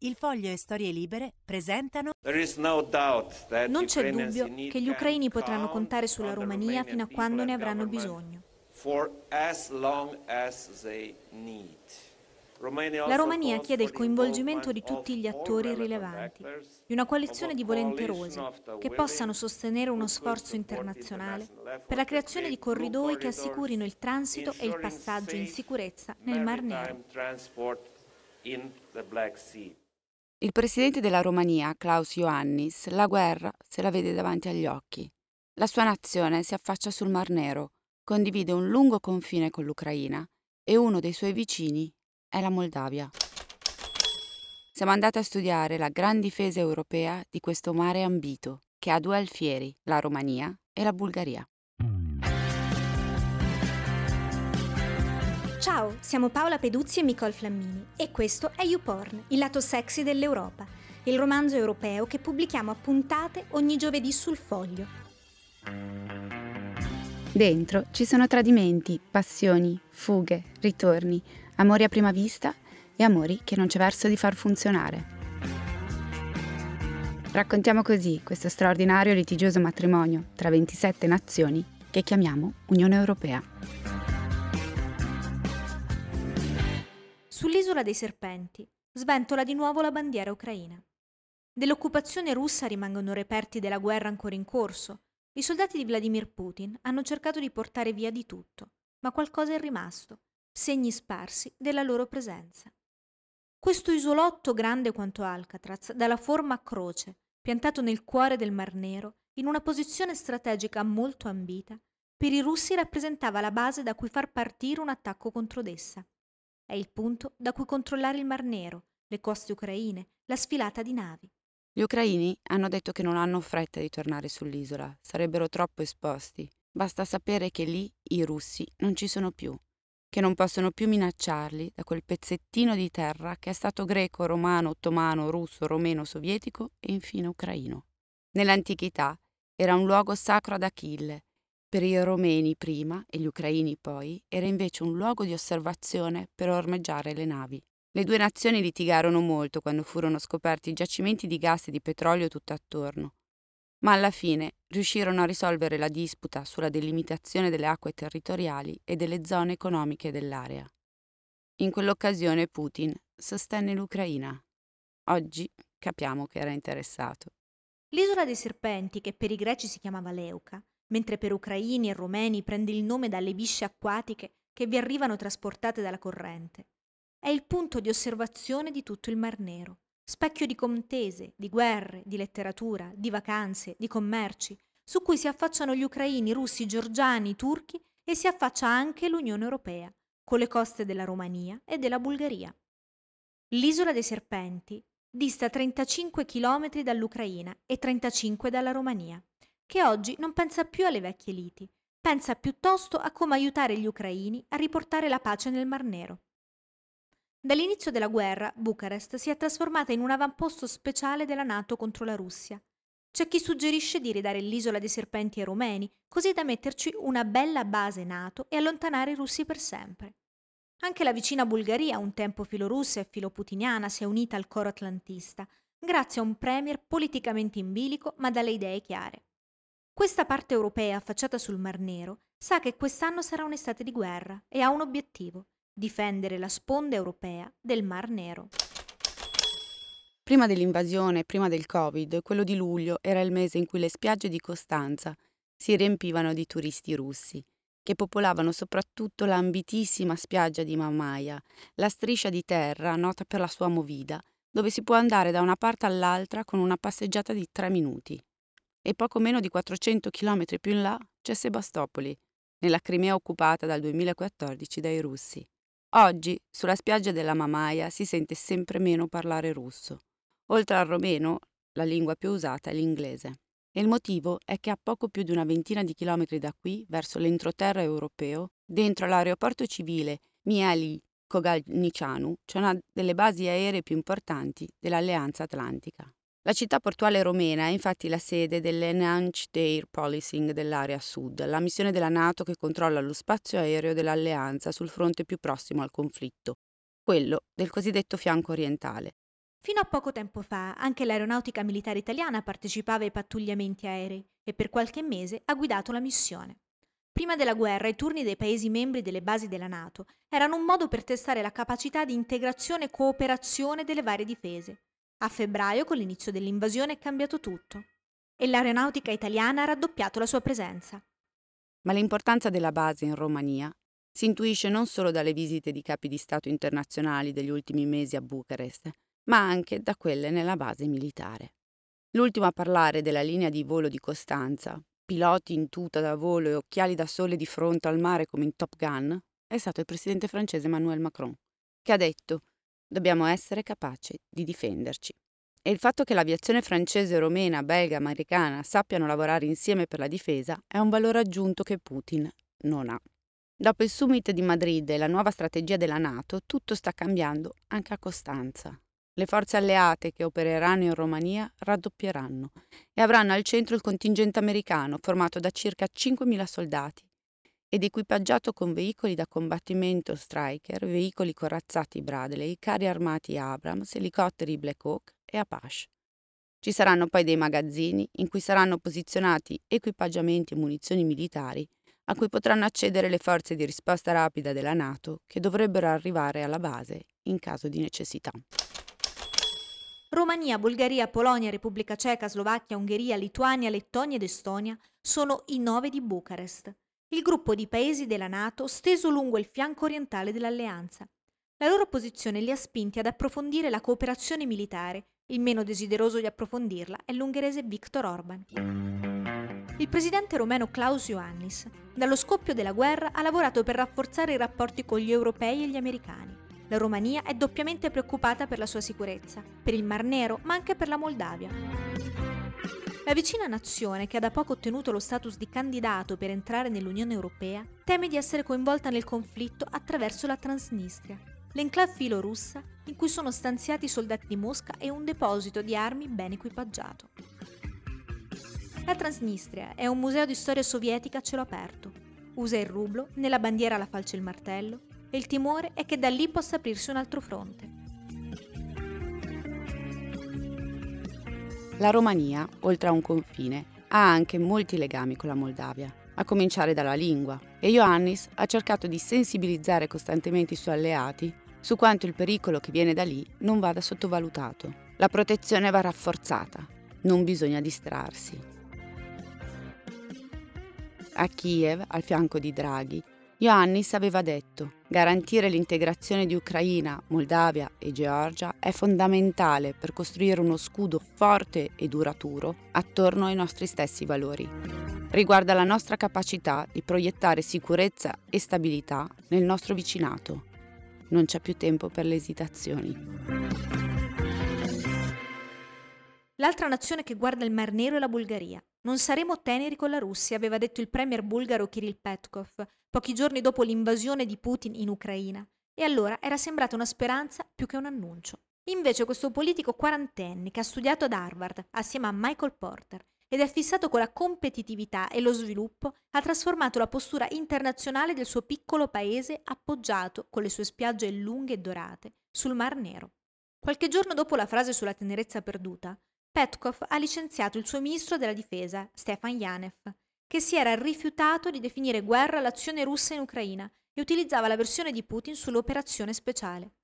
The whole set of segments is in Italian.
Il Foglio e Storie Libere presentano Non c'è dubbio che gli ucraini potranno contare sulla Romania fino a quando ne avranno bisogno. La Romania chiede il coinvolgimento di tutti gli attori rilevanti, di una coalizione di volenterosi che possano sostenere uno sforzo internazionale per la creazione di corridoi che assicurino il transito e il passaggio in sicurezza nel Mar Nero. Il presidente della Romania, Klaus Ioannis, la guerra se la vede davanti agli occhi. La sua nazione si affaccia sul Mar Nero, condivide un lungo confine con l'Ucraina e uno dei suoi vicini è la Moldavia. Siamo andati a studiare la gran difesa europea di questo mare ambito, che ha due alfieri, la Romania e la Bulgaria. Ciao, siamo Paola Peduzzi e Nicole Flammini e questo è YouPorn, il lato sexy dell'Europa, il romanzo europeo che pubblichiamo a puntate ogni giovedì sul foglio. Dentro ci sono tradimenti, passioni, fughe, ritorni, amori a prima vista e amori che non c'è verso di far funzionare. Raccontiamo così questo straordinario e litigioso matrimonio tra 27 nazioni che chiamiamo Unione Europea. Sull'isola dei serpenti sventola di nuovo la bandiera ucraina. Dell'occupazione russa rimangono reperti della guerra ancora in corso. I soldati di Vladimir Putin hanno cercato di portare via di tutto, ma qualcosa è rimasto, segni sparsi della loro presenza. Questo isolotto grande quanto Alcatraz, dalla forma a croce, piantato nel cuore del Mar Nero, in una posizione strategica molto ambita, per i russi rappresentava la base da cui far partire un attacco contro d'essa. È il punto da cui controllare il Mar Nero, le coste ucraine, la sfilata di navi. Gli ucraini hanno detto che non hanno fretta di tornare sull'isola, sarebbero troppo esposti. Basta sapere che lì i russi non ci sono più, che non possono più minacciarli da quel pezzettino di terra che è stato greco, romano, ottomano, russo, romeno, sovietico e infine ucraino. Nell'antichità era un luogo sacro ad Achille, per i romeni prima e gli ucraini poi era invece un luogo di osservazione per ormeggiare le navi. Le due nazioni litigarono molto quando furono scoperti giacimenti di gas e di petrolio tutt'attorno, ma alla fine riuscirono a risolvere la disputa sulla delimitazione delle acque territoriali e delle zone economiche dell'area. In quell'occasione Putin sostenne l'Ucraina. Oggi capiamo che era interessato. L'isola dei serpenti, che per i greci si chiamava Leuca, mentre per ucraini e romeni prende il nome dalle bisce acquatiche che vi arrivano trasportate dalla corrente. È il punto di osservazione di tutto il Mar Nero, specchio di contese, di guerre, di letteratura, di vacanze, di commerci, su cui si affacciano gli ucraini, russi, georgiani, turchi e si affaccia anche l'Unione Europea, con le coste della Romania e della Bulgaria. L'isola dei Serpenti dista 35 km dall'Ucraina e 35 dalla Romania che oggi non pensa più alle vecchie liti, pensa piuttosto a come aiutare gli ucraini a riportare la pace nel Mar Nero. Dall'inizio della guerra, Bucarest si è trasformata in un avamposto speciale della Nato contro la Russia. C'è chi suggerisce di ridare l'isola dei serpenti ai romeni, così da metterci una bella base Nato e allontanare i russi per sempre. Anche la vicina Bulgaria, un tempo filorussa e filoputiniana, si è unita al coro atlantista, grazie a un premier politicamente in bilico ma dalle idee chiare. Questa parte europea affacciata sul Mar Nero sa che quest'anno sarà un'estate di guerra e ha un obiettivo, difendere la sponda europea del Mar Nero. Prima dell'invasione, prima del Covid, quello di luglio era il mese in cui le spiagge di Costanza si riempivano di turisti russi, che popolavano soprattutto la ambitissima spiaggia di Mamaia, la striscia di terra nota per la sua movida, dove si può andare da una parte all'altra con una passeggiata di tre minuti e poco meno di 400 km più in là c'è Sebastopoli, nella Crimea occupata dal 2014 dai russi. Oggi, sulla spiaggia della Mamaia, si sente sempre meno parlare russo. Oltre al romeno, la lingua più usata è l'inglese. E il motivo è che a poco più di una ventina di chilometri da qui, verso l'entroterra europeo, dentro l'aeroporto civile Miali Kogalnicianu, c'è una delle basi aeree più importanti dell'Alleanza Atlantica. La città portuale romena è infatti la sede dell'Enhanced Air Policing dell'area sud, la missione della Nato che controlla lo spazio aereo dell'alleanza sul fronte più prossimo al conflitto, quello del cosiddetto fianco orientale. Fino a poco tempo fa anche l'aeronautica militare italiana partecipava ai pattugliamenti aerei e per qualche mese ha guidato la missione. Prima della guerra i turni dei Paesi membri delle basi della Nato erano un modo per testare la capacità di integrazione e cooperazione delle varie difese. A febbraio, con l'inizio dell'invasione, è cambiato tutto e l'aeronautica italiana ha raddoppiato la sua presenza. Ma l'importanza della base in Romania si intuisce non solo dalle visite di capi di Stato internazionali degli ultimi mesi a Bucarest, ma anche da quelle nella base militare. L'ultimo a parlare della linea di volo di Costanza, piloti in tuta da volo e occhiali da sole di fronte al mare come in Top Gun, è stato il presidente francese Emmanuel Macron, che ha detto dobbiamo essere capaci di difenderci. E il fatto che l'aviazione francese, romena, belga, americana sappiano lavorare insieme per la difesa è un valore aggiunto che Putin non ha. Dopo il summit di Madrid e la nuova strategia della Nato, tutto sta cambiando anche a Costanza. Le forze alleate che opereranno in Romania raddoppieranno e avranno al centro il contingente americano formato da circa 5.000 soldati ed equipaggiato con veicoli da combattimento Striker, veicoli corazzati Bradley, carri armati Abrams, elicotteri Black Hawk e Apache. Ci saranno poi dei magazzini in cui saranno posizionati equipaggiamenti e munizioni militari a cui potranno accedere le forze di risposta rapida della Nato che dovrebbero arrivare alla base in caso di necessità. Romania, Bulgaria, Polonia, Repubblica Ceca, Slovacchia, Ungheria, Lituania, Lettonia ed Estonia sono i nove di Bucarest, il gruppo di paesi della Nato steso lungo il fianco orientale dell'alleanza. La loro posizione li ha spinti ad approfondire la cooperazione militare. Il meno desideroso di approfondirla è l'ungherese Viktor Orban. Il presidente romeno Klaus Ioannis, dallo scoppio della guerra, ha lavorato per rafforzare i rapporti con gli europei e gli americani. La Romania è doppiamente preoccupata per la sua sicurezza, per il Mar Nero, ma anche per la Moldavia. La vicina nazione, che ha da poco ottenuto lo status di candidato per entrare nell'Unione Europea, teme di essere coinvolta nel conflitto attraverso la Transnistria, l'enclave filorussa in cui sono stanziati soldati di Mosca e un deposito di armi ben equipaggiato. La Transnistria è un museo di storia sovietica a cielo aperto. Usa il rublo, nella bandiera la falce e il martello, e il timore è che da lì possa aprirsi un altro fronte. La Romania, oltre a un confine, ha anche molti legami con la Moldavia, a cominciare dalla lingua, e Ioannis ha cercato di sensibilizzare costantemente i suoi alleati su quanto il pericolo che viene da lì non vada sottovalutato. La protezione va rafforzata, non bisogna distrarsi. A Kiev, al fianco di Draghi, Ioannis aveva detto garantire l'integrazione di Ucraina, Moldavia e Georgia è fondamentale per costruire uno scudo forte e duraturo attorno ai nostri stessi valori. Riguarda la nostra capacità di proiettare sicurezza e stabilità nel nostro vicinato. Non c'è più tempo per le esitazioni. L'altra nazione che guarda il Mar Nero è la Bulgaria. Non saremo teneri con la Russia, aveva detto il premier bulgaro Kirill Petkov, pochi giorni dopo l'invasione di Putin in Ucraina, e allora era sembrata una speranza più che un annuncio. Invece questo politico quarantenne che ha studiato ad Harvard assieme a Michael Porter ed è fissato con la competitività e lo sviluppo, ha trasformato la postura internazionale del suo piccolo paese appoggiato, con le sue spiagge lunghe e dorate, sul Mar Nero. Qualche giorno dopo la frase sulla tenerezza perduta, Petkov ha licenziato il suo ministro della difesa, Stefan Yanev, che si era rifiutato di definire guerra l'azione russa in Ucraina e utilizzava la versione di Putin sull'operazione speciale.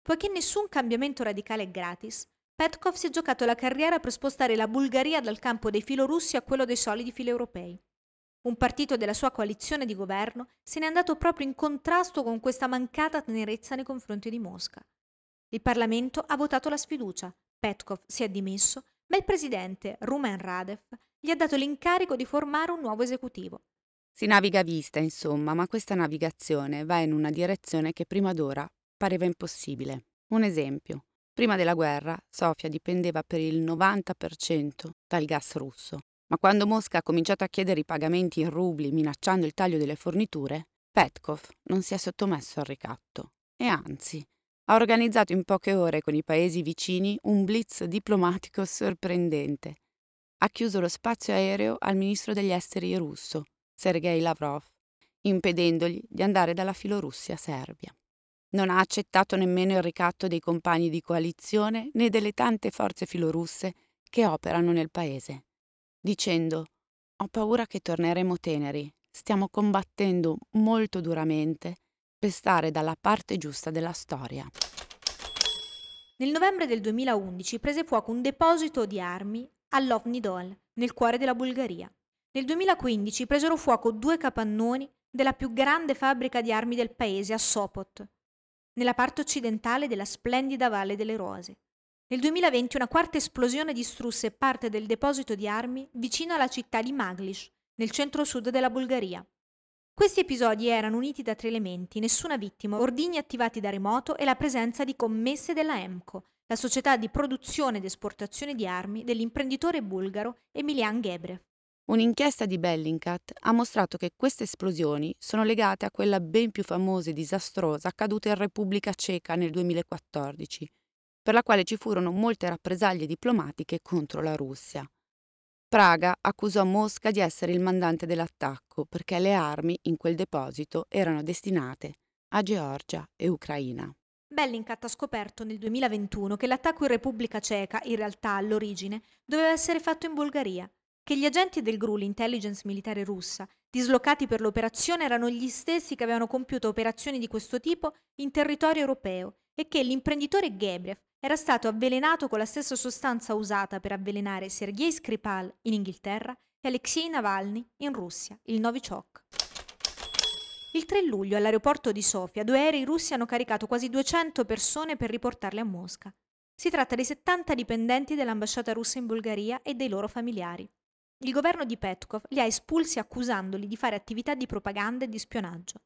Poiché nessun cambiamento radicale è gratis, Petkov si è giocato la carriera per spostare la Bulgaria dal campo dei filorussi a quello dei solidi filoeuropei. Un partito della sua coalizione di governo se n'è andato proprio in contrasto con questa mancata tenerezza nei confronti di Mosca. Il Parlamento ha votato la sfiducia, Petkov si è dimesso, ma il presidente Rumen Radev gli ha dato l'incarico di formare un nuovo esecutivo. Si naviga a vista, insomma, ma questa navigazione va in una direzione che prima d'ora pareva impossibile. Un esempio. Prima della guerra, Sofia dipendeva per il 90% dal gas russo, ma quando Mosca ha cominciato a chiedere i pagamenti in rubli minacciando il taglio delle forniture, Petkov non si è sottomesso al ricatto e anzi ha organizzato in poche ore con i paesi vicini un blitz diplomatico sorprendente ha chiuso lo spazio aereo al ministro degli esteri russo, Sergei Lavrov, impedendogli di andare dalla Filorussia a Serbia. Non ha accettato nemmeno il ricatto dei compagni di coalizione né delle tante forze filorusse che operano nel paese, dicendo ho paura che torneremo teneri, stiamo combattendo molto duramente per stare dalla parte giusta della storia. Nel novembre del 2011 prese fuoco un deposito di armi a Lovnidol, nel cuore della Bulgaria. Nel 2015 presero fuoco due capannoni della più grande fabbrica di armi del paese a Sopot, nella parte occidentale della splendida Valle delle Rose. Nel 2020 una quarta esplosione distrusse parte del deposito di armi vicino alla città di Maglish, nel centro-sud della Bulgaria. Questi episodi erano uniti da tre elementi, nessuna vittima, ordigni attivati da remoto e la presenza di commesse della EMCO, la società di produzione ed esportazione di armi dell'imprenditore bulgaro Emilian Gebrev. Un'inchiesta di Bellingcat ha mostrato che queste esplosioni sono legate a quella ben più famosa e disastrosa accaduta in Repubblica Ceca nel 2014, per la quale ci furono molte rappresaglie diplomatiche contro la Russia. Praga accusò Mosca di essere il mandante dell'attacco perché le armi in quel deposito erano destinate a Georgia e Ucraina. Bellingcat ha scoperto nel 2021 che l'attacco in Repubblica Ceca, in realtà all'origine, doveva essere fatto in Bulgaria, che gli agenti del GRU, l'intelligence militare russa, dislocati per l'operazione erano gli stessi che avevano compiuto operazioni di questo tipo in territorio europeo e che l'imprenditore Gebrev era stato avvelenato con la stessa sostanza usata per avvelenare Sergei Skripal in Inghilterra e Alexei Navalny in Russia, il Novichok. Il 3 luglio all'aeroporto di Sofia due aerei russi hanno caricato quasi 200 persone per riportarle a Mosca. Si tratta di 70 dipendenti dell'ambasciata russa in Bulgaria e dei loro familiari. Il governo di Petkov li ha espulsi accusandoli di fare attività di propaganda e di spionaggio.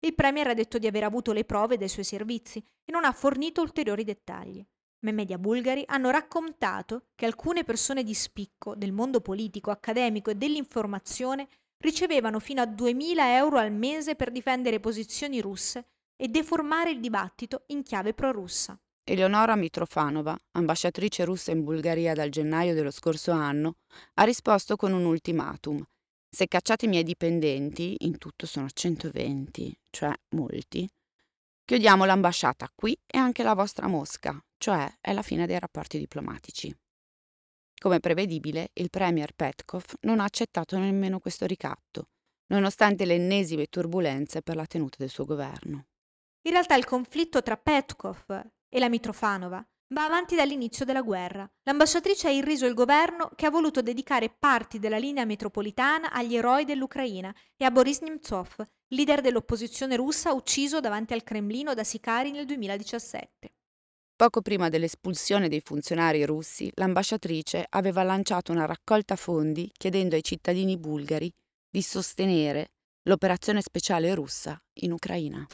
Il premier ha detto di aver avuto le prove dai suoi servizi e non ha fornito ulteriori dettagli ma i media bulgari hanno raccontato che alcune persone di spicco del mondo politico, accademico e dell'informazione ricevevano fino a 2.000 euro al mese per difendere posizioni russe e deformare il dibattito in chiave pro-russa. Eleonora Mitrofanova, ambasciatrice russa in Bulgaria dal gennaio dello scorso anno, ha risposto con un ultimatum. Se cacciate i miei dipendenti, in tutto sono 120, cioè molti, chiudiamo l'ambasciata qui e anche la vostra Mosca, cioè è la fine dei rapporti diplomatici. Come prevedibile, il premier Petkov non ha accettato nemmeno questo ricatto, nonostante le ennesime turbulenze per la tenuta del suo governo. In realtà il conflitto tra Petkov e la Mitrofanova va avanti dall'inizio della guerra. L'ambasciatrice ha irriso il governo che ha voluto dedicare parti della linea metropolitana agli eroi dell'Ucraina e a Boris Nemtsov, leader dell'opposizione russa ucciso davanti al Cremlino da sicari nel 2017. Poco prima dell'espulsione dei funzionari russi, l'ambasciatrice aveva lanciato una raccolta fondi chiedendo ai cittadini bulgari di sostenere l'operazione speciale russa in Ucraina.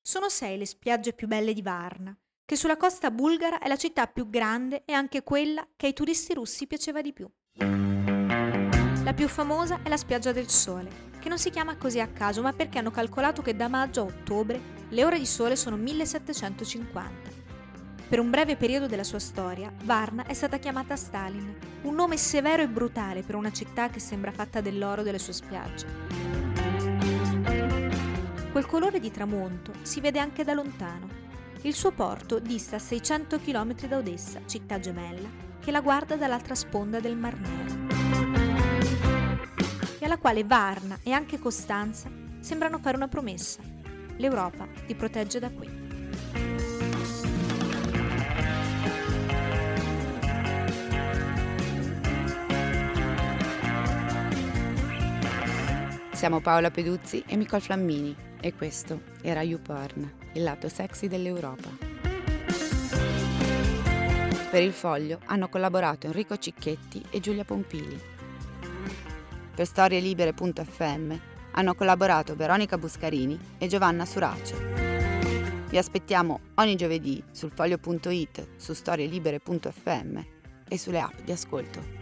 Sono sei le spiagge più belle di Varna, che sulla costa bulgara è la città più grande e anche quella che ai turisti russi piaceva di più. La più famosa è la spiaggia del sole, che non si chiama così a caso, ma perché hanno calcolato che da maggio a ottobre le ore di sole sono 1750. Per un breve periodo della sua storia, Varna è stata chiamata Stalin, un nome severo e brutale per una città che sembra fatta dell'oro delle sue spiagge. Quel colore di tramonto si vede anche da lontano. Il suo porto dista 600 km da Odessa, città gemella, che la guarda dall'altra sponda del Mar Nero e alla quale Varna e anche Costanza sembrano fare una promessa. L'Europa ti protegge da qui. Siamo Paola Peduzzi e Nicole Flammini e questo era YouPorn, il lato sexy dell'Europa. Per il foglio hanno collaborato Enrico Cicchetti e Giulia Pompili per storielibere.fm hanno collaborato Veronica Buscarini e Giovanna Surace. Vi aspettiamo ogni giovedì sul foglio.it, su storielibere.fm e sulle app di ascolto.